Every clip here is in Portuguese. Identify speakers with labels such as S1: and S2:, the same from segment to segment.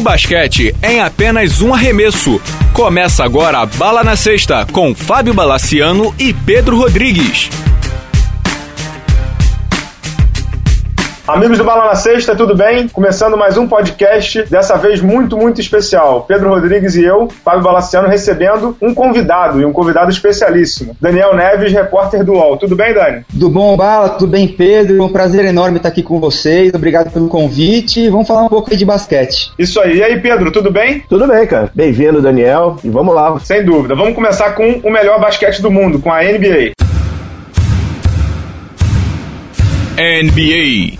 S1: O basquete em apenas um arremesso. Começa agora a Bala na Sexta com Fábio Balaciano e Pedro Rodrigues.
S2: Amigos do Bala na Sexta, tudo bem? Começando mais um podcast, dessa vez muito, muito especial. Pedro Rodrigues e eu, Fábio Balaciano, recebendo um convidado, e um convidado especialíssimo. Daniel Neves, repórter do UOL. Tudo bem, Dani?
S3: Tudo bom, Bala? Tudo bem, Pedro? É um prazer enorme estar aqui com vocês. Obrigado pelo convite. Vamos falar um pouco aí de basquete.
S2: Isso aí. E aí, Pedro, tudo bem?
S4: Tudo bem, cara. Bem-vindo, Daniel. E vamos lá.
S2: Sem dúvida. Vamos começar com o melhor basquete do mundo, com a NBA.
S1: NBA.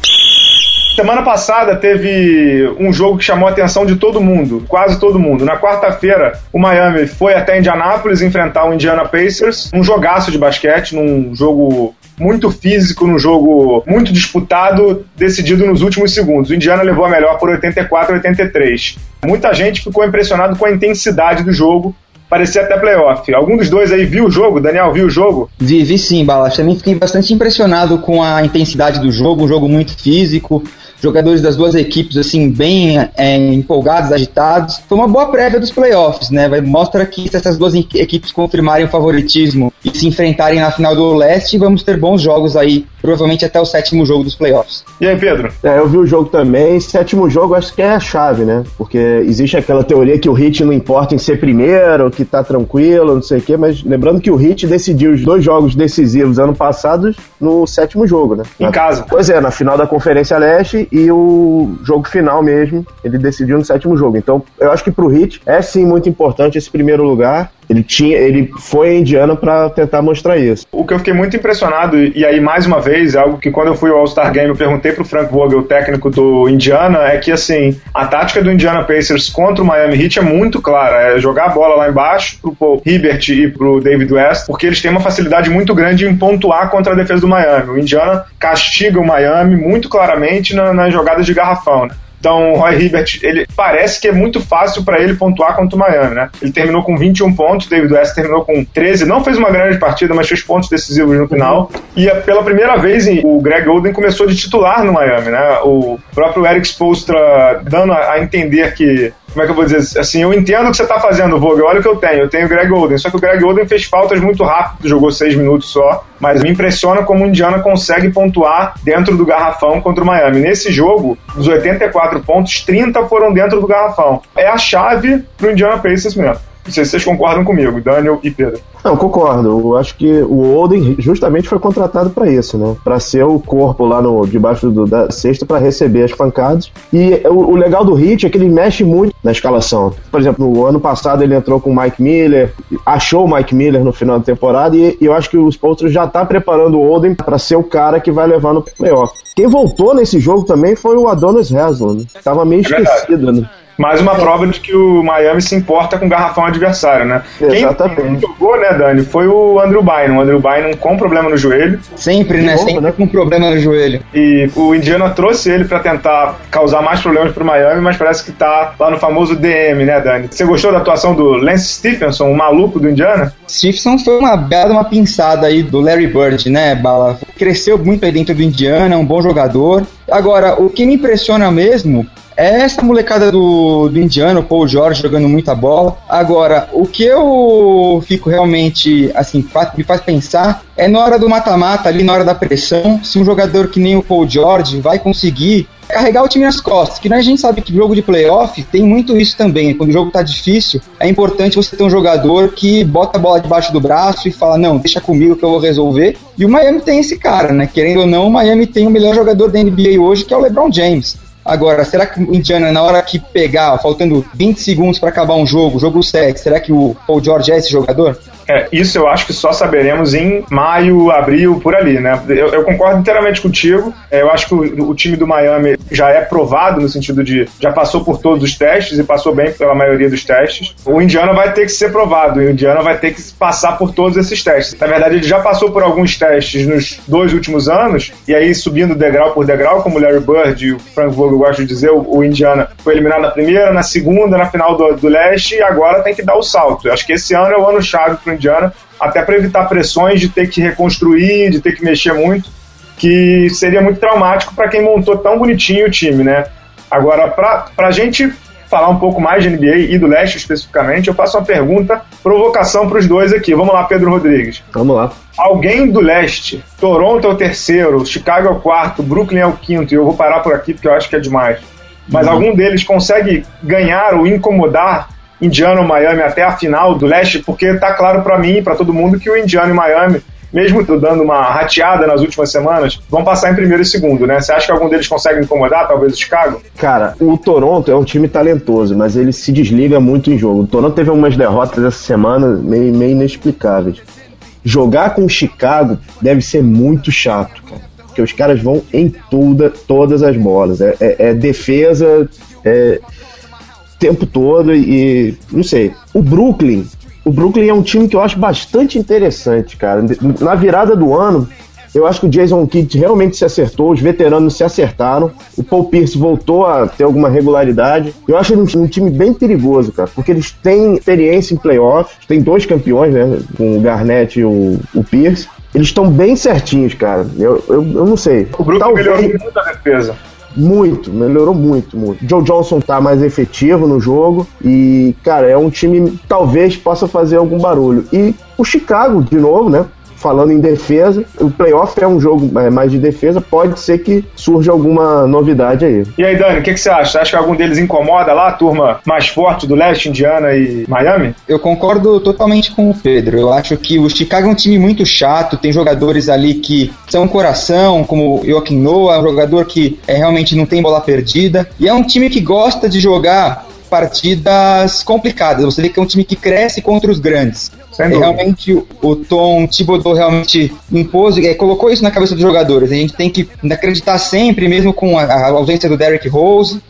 S2: Semana passada teve um jogo que chamou a atenção de todo mundo, quase todo mundo. Na quarta-feira, o Miami foi até Indianápolis enfrentar o Indiana Pacers, um jogaço de basquete, num jogo muito físico, num jogo muito disputado, decidido nos últimos segundos. O Indiana levou a melhor por 84 a 83. Muita gente ficou impressionado com a intensidade do jogo, parecia até playoff. Algum dos dois aí viu o jogo? Daniel, viu o jogo?
S3: Vi, vi sim, Balas. Também fiquei bastante impressionado com a intensidade do jogo, um jogo muito físico, jogadores das duas equipes assim bem é, empolgados, agitados. Foi uma boa prévia dos playoffs, né? Mostra que se essas duas equipes confirmarem o favoritismo e se enfrentarem na final do leste, vamos ter bons jogos aí, provavelmente até o sétimo jogo dos playoffs.
S2: E aí, Pedro?
S4: É, eu vi o jogo também. Sétimo jogo acho que é a chave, né? Porque existe aquela teoria que o Hit não importa em ser primeiro, que tá tranquilo, não sei o quê, mas lembrando que o Hit decidiu os dois jogos decisivos ano passado no sétimo jogo, né?
S2: Em
S4: na,
S2: casa.
S4: Pois é, na final da Conferência Leste e o jogo final mesmo, ele decidiu no sétimo jogo. Então, eu acho que pro Hit é sim muito importante esse primeiro lugar. Ele tinha, ele foi a Indiana para tentar mostrar isso.
S2: O que eu fiquei muito impressionado, e aí mais uma vez, é algo que quando eu fui ao All-Star Game eu perguntei pro Frank Vogel, técnico do Indiana, é que assim, a tática do Indiana Pacers contra o Miami Heat é muito clara, é jogar a bola lá embaixo pro Paul Hibbert e pro David West, porque eles têm uma facilidade muito grande em pontuar contra a defesa do Miami. O Indiana castiga o Miami muito claramente na, nas jogadas de garrafão, né? Então, o Roy Hibbert, ele parece que é muito fácil para ele pontuar contra o Miami, né? Ele terminou com 21 pontos, David West terminou com 13, não fez uma grande partida, mas fez pontos decisivos no final. E pela primeira vez o Greg Oden começou de titular no Miami, né? O próprio Eric Spoelstra dando a entender que como é que eu vou dizer assim, eu entendo o que você está fazendo, Vogel, olha o que eu tenho, eu tenho o Greg Oden, só que o Greg Oden fez faltas muito rápido, jogou seis minutos só, mas me impressiona como o Indiana consegue pontuar dentro do garrafão contra o Miami. Nesse jogo, dos 84 pontos, 30 foram dentro do garrafão. É a chave pro Indiana Pacers mesmo. Não sei se vocês concordam comigo, Daniel e Pedro.
S4: Não, concordo. Eu acho que o Oden justamente foi contratado para isso, né? Para ser o corpo lá no debaixo do, da cesta para receber as pancadas. E o, o, legal do Hit é que ele mexe muito na escalação. Por exemplo, no ano passado ele entrou com o Mike Miller, achou o Mike Miller no final da temporada e, e eu acho que o Spolstra já tá preparando o Oden para ser o cara que vai levar no playoff. Quem voltou nesse jogo também foi o Adonis Haslam. Né? Tava meio é esquecido, né?
S2: Mais uma prova de que o Miami se importa com o garrafão adversário, né?
S4: Exatamente.
S2: Quem jogou, né, Dani, foi o Andrew Bynum. O Andrew Bynum com problema no joelho.
S3: Sempre, né? Sempre né? com problema no joelho.
S2: E o Indiana trouxe ele para tentar causar mais problemas pro Miami, mas parece que tá lá no famoso DM, né, Dani? Você gostou da atuação do Lance Stephenson, o maluco do Indiana?
S3: Stephenson foi uma bela uma pinçada aí do Larry Bird, né, Bala? Cresceu muito aí dentro do Indiana, um bom jogador. Agora, o que me impressiona mesmo é essa molecada do, do Indiano, Paul George jogando muita bola. Agora, o que eu fico realmente, assim, me faz pensar é na hora do mata-mata, ali na hora da pressão, se um jogador que nem o Paul George vai conseguir carregar o time nas costas, que né, a gente sabe que jogo de playoff tem muito isso também. Quando o jogo tá difícil, é importante você ter um jogador que bota a bola debaixo do braço e fala: Não, deixa comigo que eu vou resolver. E o Miami tem esse cara, né? Querendo ou não, o Miami tem o melhor jogador da NBA hoje, que é o LeBron James. Agora, será que o Indiana, na hora que pegar, faltando 20 segundos para acabar um jogo, jogo 7, será que o Paul George é esse jogador?
S2: É, isso eu acho que só saberemos em maio, abril, por ali, né? Eu, eu concordo inteiramente contigo. É, eu acho que o, o, time do Miami já é provado no sentido de já passou por todos os testes e passou bem pela maioria dos testes. O Indiana vai ter que ser provado, o Indiana vai ter que passar por todos esses testes. Na verdade, ele já passou por alguns testes nos dois últimos anos, e aí subindo degrau por degrau, como o Larry Bird e o Frank Vogel gostam de dizer, o, o Indiana foi eliminado na primeira, na segunda, na final do, do leste, e agora tem que dar o salto. Eu acho que esse ano é o ano chave Indiana, até para evitar pressões de ter que reconstruir, de ter que mexer muito, que seria muito traumático para quem montou tão bonitinho o time, né? Agora, para a gente falar um pouco mais de NBA e do leste especificamente, eu faço uma pergunta, provocação para os dois aqui. Vamos lá, Pedro Rodrigues.
S4: Vamos lá.
S2: Alguém do leste, Toronto é o terceiro, Chicago é o quarto, Brooklyn é o quinto, e eu vou parar por aqui porque eu acho que é demais. Mas uhum. algum deles consegue ganhar ou incomodar Indiana ou Miami até a final do leste? Porque tá claro para mim e para todo mundo que o Indiana e Miami mesmo dando uma rateada nas últimas semanas, vão passar em primeiro e segundo, né? Você acha que algum deles consegue incomodar, talvez o Chicago?
S4: Cara, o Toronto é um time talentoso, mas ele se desliga muito em jogo. O Toronto teve algumas derrotas essa semana meio, meio inexplicáveis. Jogar com o Chicago deve ser muito chato, cara. Porque os caras vão em toda, todas as bolas. É, é, é defesa, é tempo todo e não sei. O Brooklyn o Brooklyn é um time que eu acho bastante interessante, cara. Na virada do ano, eu acho que o Jason Kidd realmente se acertou, os veteranos se acertaram, o Paul Pierce voltou a ter alguma regularidade. Eu acho ele um, um time bem perigoso, cara, porque eles têm experiência em playoffs, tem dois campeões, né, com o Garnett e o, o Pierce. Eles estão bem certinhos, cara. Eu, eu, eu não sei.
S2: O Brooklyn Talvez... melhorou muito a defesa.
S4: Muito, melhorou muito, muito. Joe Johnson tá mais efetivo no jogo e, cara, é um time que talvez possa fazer algum barulho. E o Chicago, de novo, né? Falando em defesa, o playoff é um jogo é, mais de defesa, pode ser que surja alguma novidade aí.
S2: E aí, Dani, o que, que, você acha? Você acha que algum deles incomoda lá a turma mais forte do leste, Indiana e Miami?
S3: Eu concordo totalmente com o Pedro. Eu acho que o Chicago é um time muito chato, tem jogadores ali que são coração, como o Joaquim Noah, um jogador que é, realmente não tem bola perdida, e é um time que gosta de jogar partidas complicadas. Você vê que é um time que cresce contra os grandes. É, realmente o Tom Thibodeau realmente impôs, é, colocou isso na cabeça dos jogadores. A gente tem que acreditar sempre, mesmo com a, a ausência do Derrick Rose.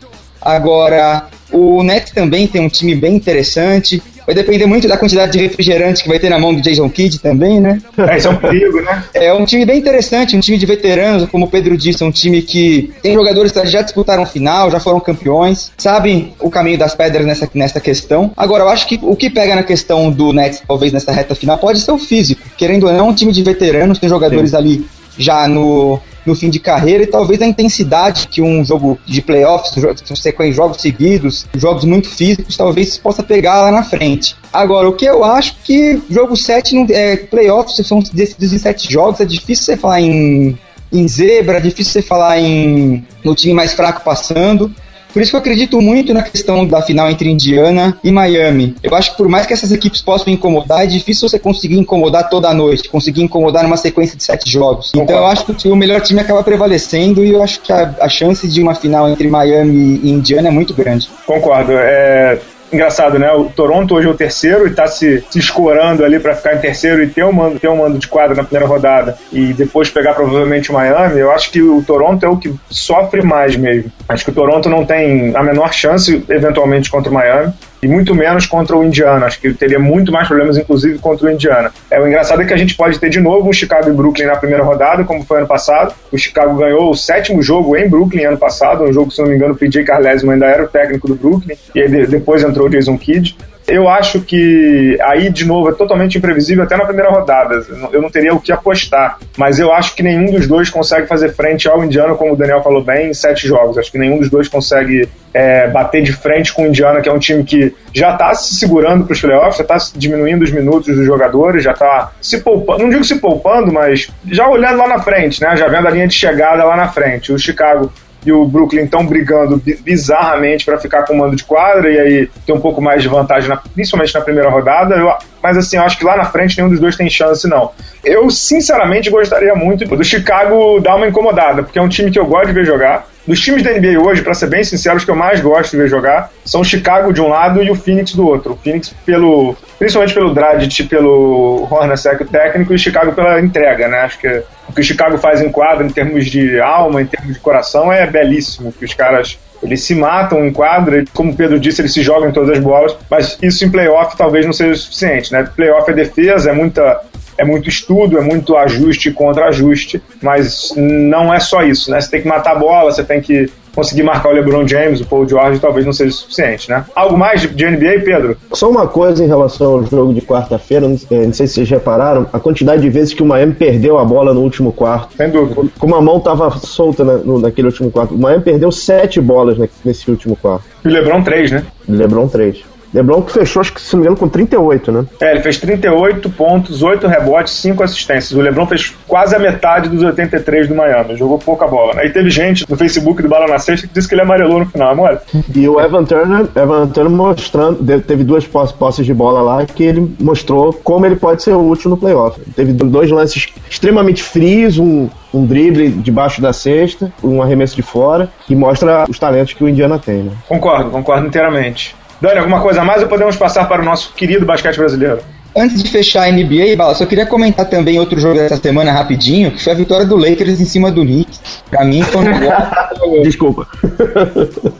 S3: Agora, o Nets também tem um time bem interessante. Vai depender muito da quantidade de refrigerante que vai ter na mão do Jason Kidd também, né?
S2: É, isso é um perigo, né?
S3: É um time bem interessante, um time de veteranos, como o Pedro disse, um time que tem jogadores que já disputaram final, já foram campeões, sabem o caminho das pedras nessa, nessa questão. Agora, eu acho que o que pega na questão do Nets, talvez nessa reta final, pode ser o físico. Querendo ou não, um time de veteranos, tem jogadores Sim. ali já no, no fim de carreira e talvez a intensidade que um jogo de playoffs, sequência jogos seguidos, jogos muito físicos, talvez possa pegar lá na frente. Agora, o que eu acho que jogo 7 não é playoffs são decididos em 7 jogos, é difícil você falar em em zebra, é difícil você falar em no time mais fraco passando. Por isso que eu acredito muito na questão da final entre Indiana e Miami. Eu acho que por mais que essas equipes possam incomodar, é difícil você conseguir incomodar toda a noite, conseguir incomodar numa sequência de sete jogos. Então eu acho que o melhor time acaba prevalecendo e eu acho que a, a chance de uma final entre Miami e Indiana é muito grande.
S2: Concordo. É, engraçado, né? O Toronto hoje é o terceiro e tá se, se escorando ali para ficar em terceiro e ter um, mando, ter um mando de quadra na primeira rodada e depois pegar provavelmente o Miami, eu acho que o Toronto é o que sofre mais mesmo. Acho que o Toronto não tem a menor chance, eventualmente, contra o Miami e muito menos contra o Indiana. Acho que teria muito mais problemas, inclusive, contra o Indiana. É, o engraçado é que a gente pode ter de novo um Chicago e Brooklyn na primeira rodada, como foi ano passado. O Chicago ganhou o sétimo jogo em Brooklyn ano passado, um jogo, se não me engano, o PJ Carlesimo ainda era o técnico do Brooklyn, e aí depois entrou o Jason Kidd. Eu acho que aí, de novo, é totalmente imprevisível até na primeira rodada. Eu não teria o que apostar. Mas eu acho que nenhum dos dois consegue fazer frente ao Indiana, como o Daniel falou bem, em sete jogos. Acho que nenhum dos dois consegue é, bater de frente com o Indiana, que é um time que já está se segurando para os playoffs, já está diminuindo os minutos dos jogadores, já está se poupando, não digo se poupando, mas já olhando lá na frente, né? Já vendo a linha de chegada lá na frente. O Chicago e o Brooklyn estão brigando bizarramente para ficar com o mando de quadra e aí ter um pouco mais de vantagem, na, principalmente na primeira rodada. Eu, mas assim, eu acho que lá na frente nenhum dos dois tem chance, não. Eu, sinceramente, gostaria muito do Chicago dar uma incomodada, porque é um time que eu gosto de ver jogar. Dos times da NBA hoje, para ser bem sincero, os que eu mais gosto de ver jogar são o Chicago de um lado e o Phoenix do outro. O Phoenix pelo, principalmente pelo Dragic, pelo Hornacek, o técnico, e o Chicago pela entrega, né? Acho que o que o Chicago faz em quadra, em termos de alma, em termos de coração, é belíssimo. Que os caras eles se matam em quadra, como o Pedro disse, eles se jogam em todas as bolas, mas isso em playoff talvez não seja suficiente, né? Playoff é defesa, é muita é muito estudo, é muito ajuste contra ajuste, mas não é só isso, né? Você tem que matar a bola, você tem que conseguir marcar o LeBron James, o Paul George, talvez não seja suficiente, né? Algo mais de, de NBA, Pedro?
S4: Só uma coisa em relação ao jogo de quarta-feira, não, não, sei se vocês repararam, a quantidade de vezes que o Miami perdeu a bola no último quarto.
S2: Sem dúvida.
S4: Como a mão estava solta na, no, naquele último quarto. O Miami perdeu sete bolas nesse último quarto.
S2: E o LeBron três, né?
S4: LeBron três. LeBron que fechou, acho que se não me engano, com 38, né?
S2: É, ele fez 38 pontos, 8 rebotes, 5 assistências. O LeBron fez quase a metade dos 83 do Miami. Jogou pouca bola. Aí teve gente no Facebook do Bala na Sexta que disse que ele amarelou no final, amor.
S4: E o Evan Turner, Evan Turner mostrando, teve duas posses de bola lá que ele mostrou como ele pode ser útil no playoff. Teve dois lances extremamente frios, um, um drible debaixo da cesta, um arremesso de fora, que mostra os talentos que o Indiana tem, né?
S2: Concordo, concordo inteiramente. Dani, alguma coisa a mais ou podemos passar para o nosso querido basquete brasileiro?
S3: Antes de fechar a NBA, Bala, só queria comentar também outro jogo dessa semana rapidinho, que foi a vitória do Lakers em cima do Knicks. Pra mim foi um negócio.
S4: Desculpa.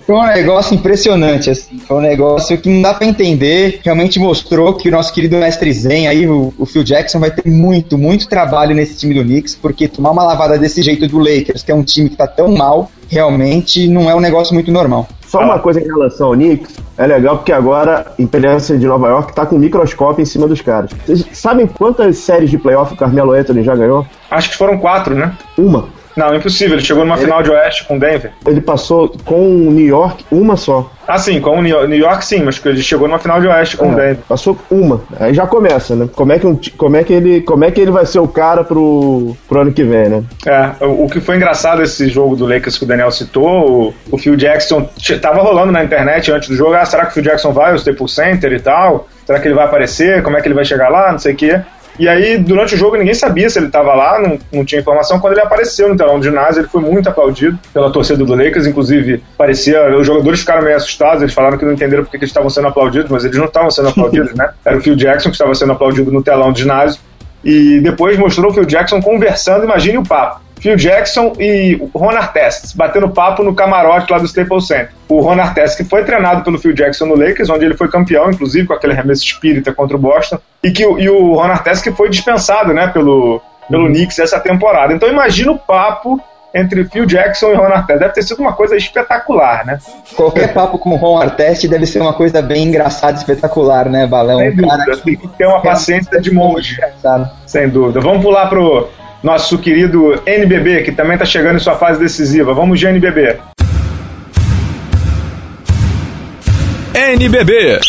S3: Foi um negócio impressionante, assim. Foi um negócio que não dá pra entender. Realmente mostrou que o nosso querido mestre Zen aí, o, o Phil Jackson, vai ter muito, muito trabalho nesse time do Knicks, porque tomar uma lavada desse jeito do Lakers, que é um time que tá tão mal, realmente não é um negócio muito normal.
S4: Só uma coisa em relação ao Knicks, é legal porque agora a Imperiência de Nova York tá com um microscópio em cima dos caras. Vocês sabem quantas séries de playoff o Carmelo Anthony já ganhou?
S2: Acho que foram quatro, né?
S4: Uma.
S2: Não, impossível. Ele chegou numa
S4: Ele-
S2: final de Oeste com Denver.
S4: Ele passou com o New York uma só.
S2: Ah, sim, com o New York, New York, sim, mas ele chegou numa final de Oeste com
S4: É,
S2: Denver.
S4: Passou uma. Aí já começa, né? Como é que, um como é que, ele, como é que ele vai ser o cara pro, pro ano que vem, né?
S2: É, o, o que foi engraçado esse jogo do Lakers que o Daniel citou, o, o Phil Jackson tava rolando na internet antes do jogo, ah, será que o Phil Jackson vai ao Staples Center e tal? Será que ele vai aparecer? Como é que ele vai chegar lá? Não sei o quê. E aí, durante o jogo, ninguém sabia se ele estava lá, não, não tinha informação. Quando ele apareceu no telão do ginásio, ele foi muito aplaudido pela torcida do Lakers. Inclusive, parecia. Os jogadores ficaram meio assustados, eles falaram que não entenderam porque que eles estavam sendo aplaudidos, mas eles não estavam sendo aplaudidos, né? Era o Phil Jackson que estava sendo aplaudido no telão do ginásio. E depois mostrou o Phil Jackson conversando, imagine o papo. Phil Jackson e o Ron Artest batendo papo no camarote lá do Staples Center. O Ron Artest, que foi treinado pelo Phil Jackson no Lakers, onde ele foi campeão, inclusive com aquele arremesso espírita contra o Boston, e, que, o- e o Ron Artest que foi dispensado né, pelo, pelo Knicks essa temporada. Então imagina o papo entre Phil Jackson e Ron Artest. Deve ter sido uma coisa espetacular, né?
S3: Qualquer papo com o Ron Artest deve ser uma coisa bem engraçada, espetacular, né, Balão?
S2: Sem
S3: Um
S2: dúvida. Tem que ter uma paciência de monge. Sem dúvida. Vamos pular pro nosso querido NBB, que também está chegando em sua fase decisiva. Vamos de NBB.
S1: NBB.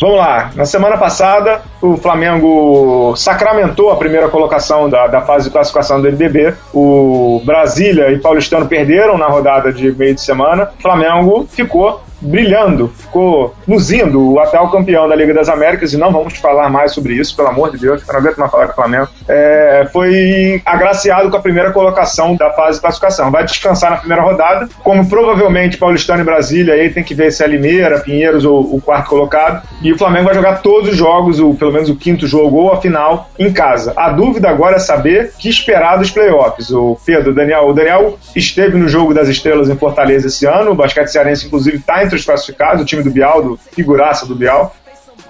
S2: Vamos lá. Na semana passada, o Flamengo sacramentou a primeira colocação da, da fase de classificação do NBB. O Brasília e Paulistano perderam na rodada de meio de semana. O Flamengo ficou brilhando, ficou luzindo o atual campeão da Liga das Américas, e não vamos falar mais sobre isso, pelo amor de Deus, eu não aguento mais falar com o Flamengo. É, foi agraciado com a primeira colocação da fase de classificação. Vai descansar na primeira rodada, como provavelmente Paulistano e Brasília, aí tem que ver se é Limeira, Pinheiros ou o quarto colocado. E o Flamengo vai jogar todos os jogos, o, pelo menos o quinto jogo ou a final, em casa. A dúvida agora é saber que esperar dos playoffs. O Pedro, o Daniel, o Daniel esteve no jogo das estrelas em Fortaleza esse ano, o basquete cearense, inclusive, está entre os classificados, o time do Bial, do figuraça do Bial.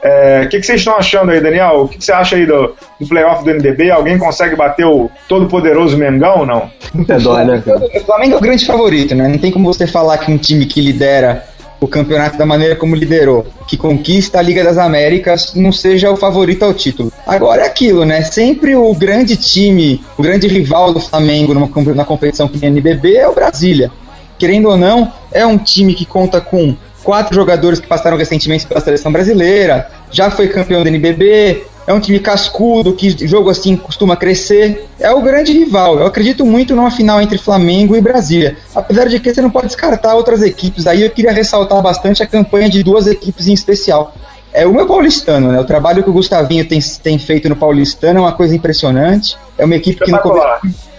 S2: É, O que, que vocês estão achando aí, Daniel? O que, que você acha aí do, do playoff do NBB? Alguém consegue bater o todo-poderoso Mengão ou não?
S4: É dó, né, cara?
S3: O Flamengo é o grande favorito, né? Não tem como você falar que um time que lidera o campeonato da maneira como liderou, que conquista a Liga das Américas, não seja o favorito ao título. Agora é aquilo, né? Sempre o grande time, o grande rival do Flamengo numa, na competição que tem NBB é o Brasília. Querendo ou não, é um time que conta com quatro jogadores que passaram recentemente pela seleção brasileira, já foi campeão do NBB, é um time cascudo, que jogo assim costuma crescer. É o grande rival. Eu acredito muito numa final entre Flamengo e Brasília. Apesar de que você não pode descartar outras equipes. Aí eu queria ressaltar bastante a campanha de duas equipes em especial. É uma é o Paulistano, né? O trabalho que o Gustavinho tem, tem feito no Paulistano é uma coisa impressionante. É uma equipe que no começo,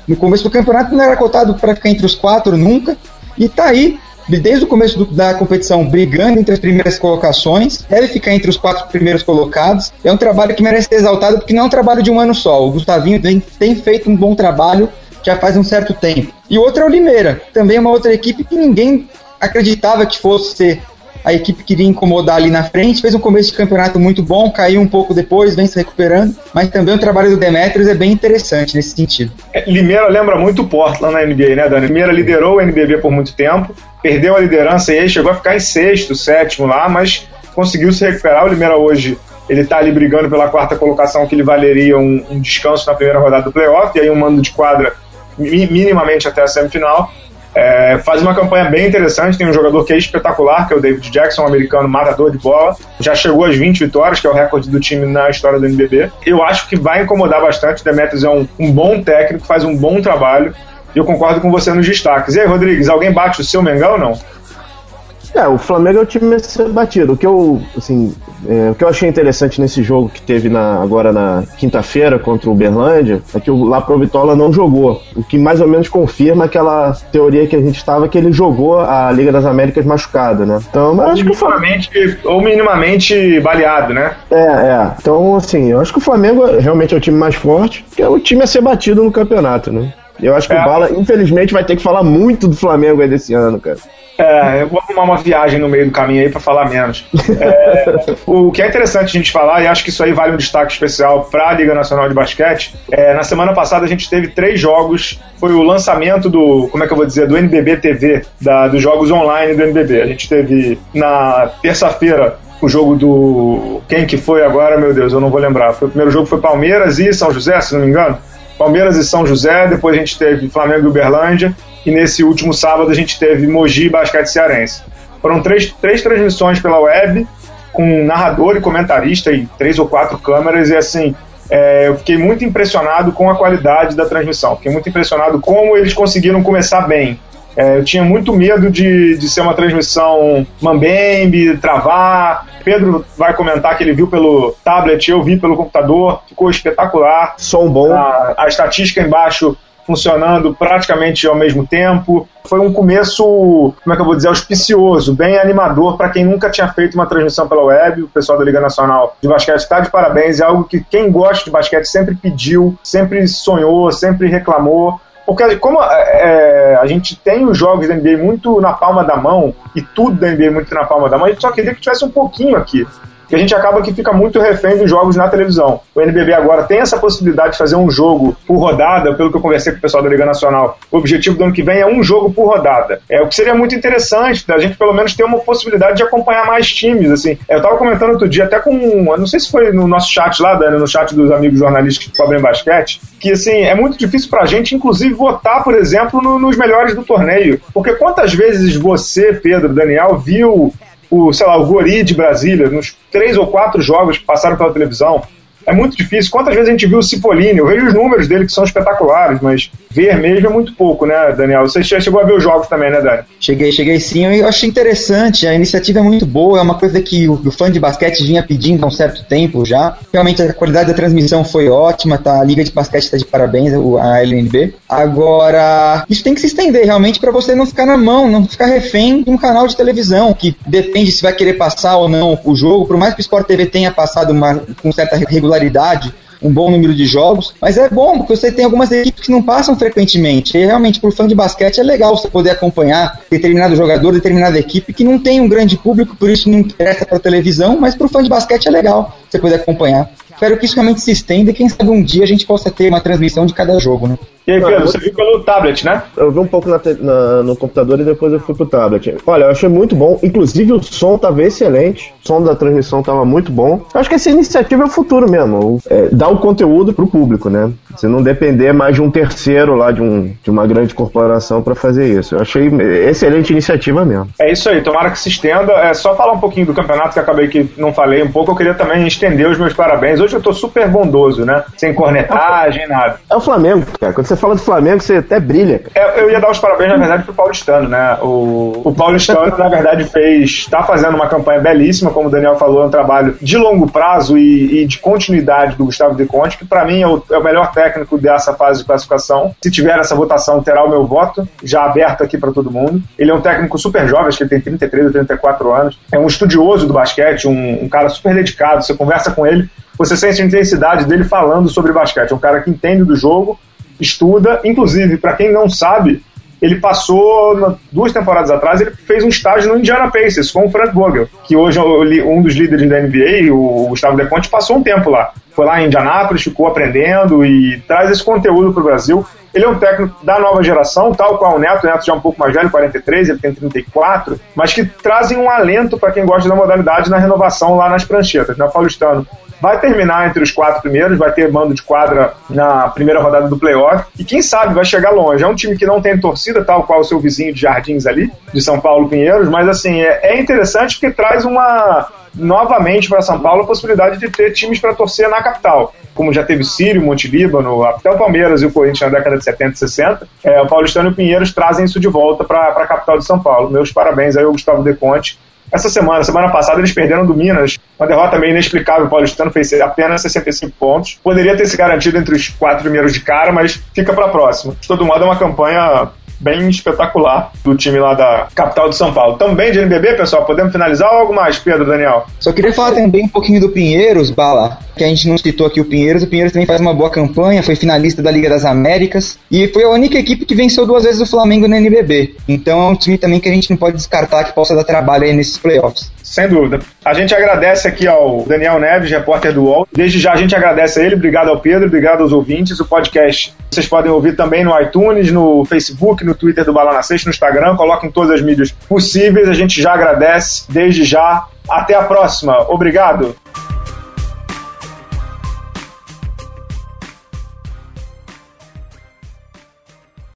S3: no começo do campeonato não era cotado para ficar entre os quatro nunca. E tá aí, desde o começo do- da competição, brigando entre as primeiras colocações. Deve ficar entre os quatro primeiros colocados. É um trabalho que merece ser exaltado porque não é um trabalho de um ano só. O Gustavinho tem, tem feito um bom trabalho já faz um certo tempo. E outra é o Limeira, também uma outra equipe que ninguém acreditava que fosse ser a equipe queria incomodar ali na frente, fez um começo de campeonato muito bom, caiu um pouco depois, vem se recuperando, mas também o trabalho do Demetrius é bem interessante nesse sentido.
S2: É, Limeira lembra muito o Portland na NBA, né, Dani? Limeira liderou o NBB por muito tempo, perdeu a liderança e aí chegou a ficar em sexto, sétimo lá, mas conseguiu se recuperar. O Limeira hoje ele está ali brigando pela quarta colocação, que lhe valeria um, um, descanso na primeira rodada do playoff, e aí um mando de quadra minimamente até a semifinal. É, faz uma campanha bem interessante, tem um jogador que é espetacular, que é o David Jackson, um americano matador de bola. Já chegou às 20 vitórias, que é o recorde do time na história do NBB. Eu acho que vai incomodar bastante. Demetrius é um, um bom técnico, faz um bom trabalho. E eu concordo com você nos destaques. E aí, Rodrigues, alguém bate o seu Mengão ou não?
S4: É, o Flamengo é o time a ser batido. O que eu, assim, é, o que eu achei interessante nesse jogo que teve na, agora na quinta-feira contra o Uberlândia é que o Laprovitola não jogou. O que mais ou menos confirma aquela teoria que a gente estava que ele jogou a Liga das Américas machucado, né?
S2: Então, ou, acho minimamente, que o Flamengo... ou minimamente baleado, né?
S4: É, é. Então, assim, eu acho que o Flamengo realmente é o time mais forte, que é o time a ser batido no campeonato, né? Eu acho que é. o Bala, infelizmente, vai ter que falar muito do Flamengo aí desse ano, cara.
S2: É, eu vou arrumar uma viagem no meio do caminho aí para falar menos. É, o que é interessante a gente falar, e acho que isso aí vale um destaque especial para a Liga Nacional de Basquete, é, na semana passada a gente teve três jogos, foi o lançamento do, como é que eu vou dizer, do NBB TV, da, dos jogos online do NBB. A gente teve na terça-feira o jogo do. Quem que foi agora, meu Deus, eu não vou lembrar. Foi, o primeiro jogo foi Palmeiras e São José, se não me engano. Palmeiras e São José, depois a gente teve Flamengo e Uberlândia, e nesse último sábado a gente teve Mogi e Basquete Cearense. Foram três, três transmissões pela web, com narrador e comentarista e três ou quatro câmeras, e assim, é, eu fiquei muito impressionado com a qualidade da transmissão, fiquei muito impressionado como eles conseguiram começar bem. É, eu tinha muito medo de, de ser uma transmissão mambembe, travar. Pedro vai comentar que ele viu pelo tablet, eu vi pelo computador, ficou espetacular.
S4: Som bom.
S2: A, a estatística embaixo funcionando praticamente ao mesmo tempo. Foi um começo, como é que eu vou dizer, auspicioso, bem animador para quem nunca tinha feito uma transmissão pela web. O pessoal da Liga Nacional de Basquete está de parabéns. É algo que quem gosta de basquete sempre pediu, sempre sonhou, sempre reclamou. Porque como é, a gente tem os jogos da NBA muito na palma da mão, e tudo da NBA muito na palma da mão, a gente só queria que tivesse um pouquinho aqui que a gente acaba que fica muito refém dos jogos na televisão. O NBB agora tem essa possibilidade de fazer um jogo por rodada, pelo que eu conversei com o pessoal da Liga Nacional. O objetivo do ano que vem é um jogo por rodada. É o que seria muito interessante, da gente pelo menos ter uma possibilidade de acompanhar mais times, assim. Eu tava comentando outro dia até com, eu não sei se foi no nosso chat lá, Dani, no chat dos amigos jornalistas que cobrem basquete, que assim, é muito difícil pra gente inclusive votar, por exemplo, no, nos melhores do torneio. Porque quantas vezes você, Pedro, Daniel, viu o, sei lá, o Gori de Brasília, nos três ou quatro jogos que passaram pela televisão, é muito difícil. Quantas vezes a gente viu o Cipollini? Eu vejo os números dele que são espetaculares, mas ver mesmo é muito pouco, né, Daniel? Você já chegou a ver os jogos também, né, Dani?
S3: Cheguei, cheguei sim. Eu achei interessante. A iniciativa é muito boa. É uma coisa que o, o fã de basquete vinha pedindo há um certo tempo já. Realmente a qualidade da transmissão foi ótima. Tá? A Liga de Basquete está de parabéns, a LNB. Agora, isso tem que se estender realmente para você não ficar na mão, não ficar refém de um canal de televisão que depende se vai querer passar ou não o jogo. Por mais que o Sport TV tenha passado uma, com certa regularidade regularidade, um bom número de jogos, mas é bom porque você tem algumas equipes que não passam frequentemente. E realmente, para o fã de basquete, é legal você poder acompanhar determinado jogador, determinada equipe que não tem um grande público, por isso não interessa para televisão, mas para o fã de basquete é legal você poder acompanhar. Espero que isso realmente se estenda e quem sabe um dia a gente possa ter uma transmissão de cada jogo, né?
S2: E aí, Pedro, você viu pelo tablet, né?
S4: Eu vi um pouco na, na, no computador e depois eu fui pro tablet. Olha, eu achei muito bom. Inclusive o som tava excelente. O som da transmissão tava muito bom. Eu acho que essa iniciativa é o futuro mesmo. É, dar o conteúdo pro público, né? Você não depender mais de um terceiro lá, de, um, de uma grande corporação para fazer isso. Eu achei excelente iniciativa mesmo.
S2: É isso aí, tomara que se estenda. É só falar um pouquinho do campeonato que acabei que não falei um pouco. Eu queria também estender os meus parabéns. Hoje eu tô super bondoso, né? Sem cornetagem, nada.
S4: É o Flamengo, cara. Quando você fala do Flamengo, você até brilha.
S2: É, eu ia dar os parabéns, na verdade, pro Paulistano, né? O, o Paulistano, na verdade, fez. tá fazendo uma campanha belíssima, como o Daniel falou, é um trabalho de longo prazo e, e de continuidade do Gustavo De Conte, que para mim é o, é o, melhor técnico dessa fase de classificação. Se tiver essa votação, terá o meu voto, já aberto aqui para todo mundo. Ele é um técnico super jovem, acho que ele tem 33 ou 34 anos. É um estudioso do basquete, um, um cara super dedicado. Você conversa com ele, você sente a intensidade dele falando sobre basquete. É um cara que entende do jogo, estuda. Inclusive, para quem não sabe, ele passou, duas temporadas atrás, ele fez um estágio no Indiana Pacers com o Frank Vogel, que hoje é um dos líderes da NBA, o Gustavo Deconte, passou um tempo lá. Foi lá em Indianápolis, ficou aprendendo e traz esse conteúdo para o Brasil. Ele é um técnico da nova geração, tal qual o Neto. O Neto já é um pouco mais velho, 43, ele tem 34, mas que trazem um alento para quem gosta da modalidade na renovação lá nas pranchetas. Na né? Paulistano vai terminar entre os quatro primeiros, vai ter mando de quadra na primeira rodada do playoff e quem sabe vai chegar longe. É um time que não tem torcida, tal qual o seu vizinho de Jardins ali, de São Paulo Pinheiros, mas assim, é, é interessante porque traz uma novamente para São Paulo a possibilidade de ter times para torcer na capital. Como já teve Sírio, Monte Líbano, até o Palmeiras e o Corinthians na década de 70 e 60, é, o Paulistano e o Pinheiros trazem isso de volta para a capital de São Paulo. Meus parabéns aí ao Gustavo Deconte essa semana. Semana passada eles perderam do Minas, uma derrota meio inexplicável. O Paulistano fez apenas 65 pontos. Poderia ter se garantido entre os quatro primeiros de cara, mas fica para próxima. De todo modo, é uma campanha bem espetacular do time lá da capital de São Paulo. Também de NBB, pessoal, podemos finalizar ou algo mais, Pedro, Daniel?
S3: Só queria falar também um pouquinho do Pinheiros, Bala, que a gente não citou aqui o Pinheiros. O Pinheiros também faz uma boa campanha, foi finalista da Liga das Américas e foi a única equipe que venceu duas vezes o Flamengo na NBB. Então é um time também que a gente não pode descartar que possa dar trabalho aí nesses playoffs.
S2: Sem dúvida. A gente agradece aqui ao Daniel Neves, repórter do UOL. Desde já a gente agradece a ele, obrigado ao Pedro, obrigado aos ouvintes. O podcast vocês podem ouvir também no iTunes, no Facebook, no Twitter do Balana Sexta, no Instagram, coloquem todas as mídias possíveis. A gente já agradece desde já. Até a próxima. Obrigado.